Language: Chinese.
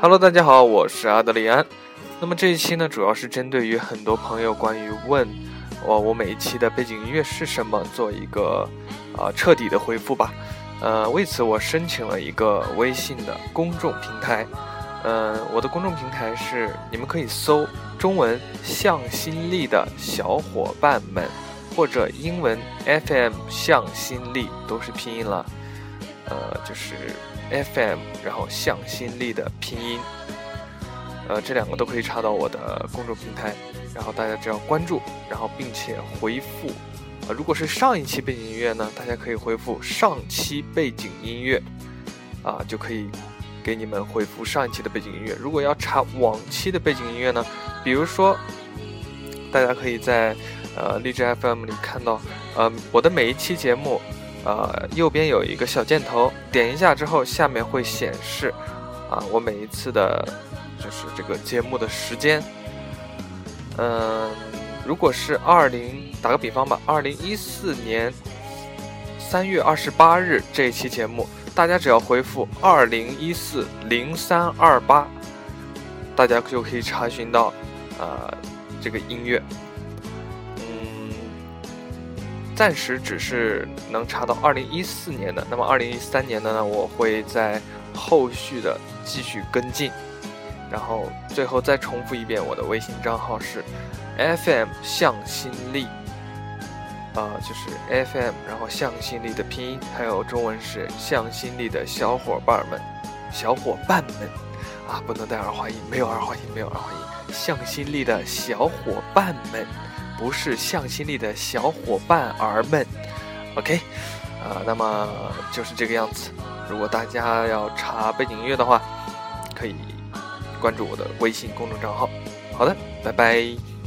Hello，大家好，我是阿德里安。那么这一期呢，主要是针对于很多朋友关于问我我每一期的背景音乐是什么，做一个啊彻底的回复吧。呃，为此我申请了一个微信的公众平台。嗯，我的公众平台是你们可以搜中文“向心力”的小伙伴们，或者英文 FM 向心力都是拼音了。呃，就是 FM，然后向心力的拼音。呃，这两个都可以查到我的公众平台。然后大家只要关注，然后并且回复。呃，如果是上一期背景音乐呢，大家可以回复上期背景音乐，啊，就可以。给你们回复上一期的背景音乐。如果要查往期的背景音乐呢？比如说，大家可以在呃荔枝 FM 里看到，呃我的每一期节目，呃右边有一个小箭头，点一下之后，下面会显示啊我每一次的，就是这个节目的时间。嗯，如果是二零，打个比方吧，二零一四年三月二十八日这一期节目。大家只要回复二零一四零三二八，大家就可以查询到，呃，这个音乐。暂时只是能查到二零一四年的，那么二零一三年的呢，我会在后续的继续跟进。然后最后再重复一遍，我的微信账号是 FM 向心力。呃，就是 FM，然后向心力的拼音，还有中文是向心力的小伙伴们，小伙伴们，啊，不能带儿化音，没有儿化音，没有儿化音，向心力的小伙伴们，不是向心力的小伙伴儿们，OK，啊，那么就是这个样子。如果大家要查背景音乐的话，可以关注我的微信公众账号。好的，拜拜。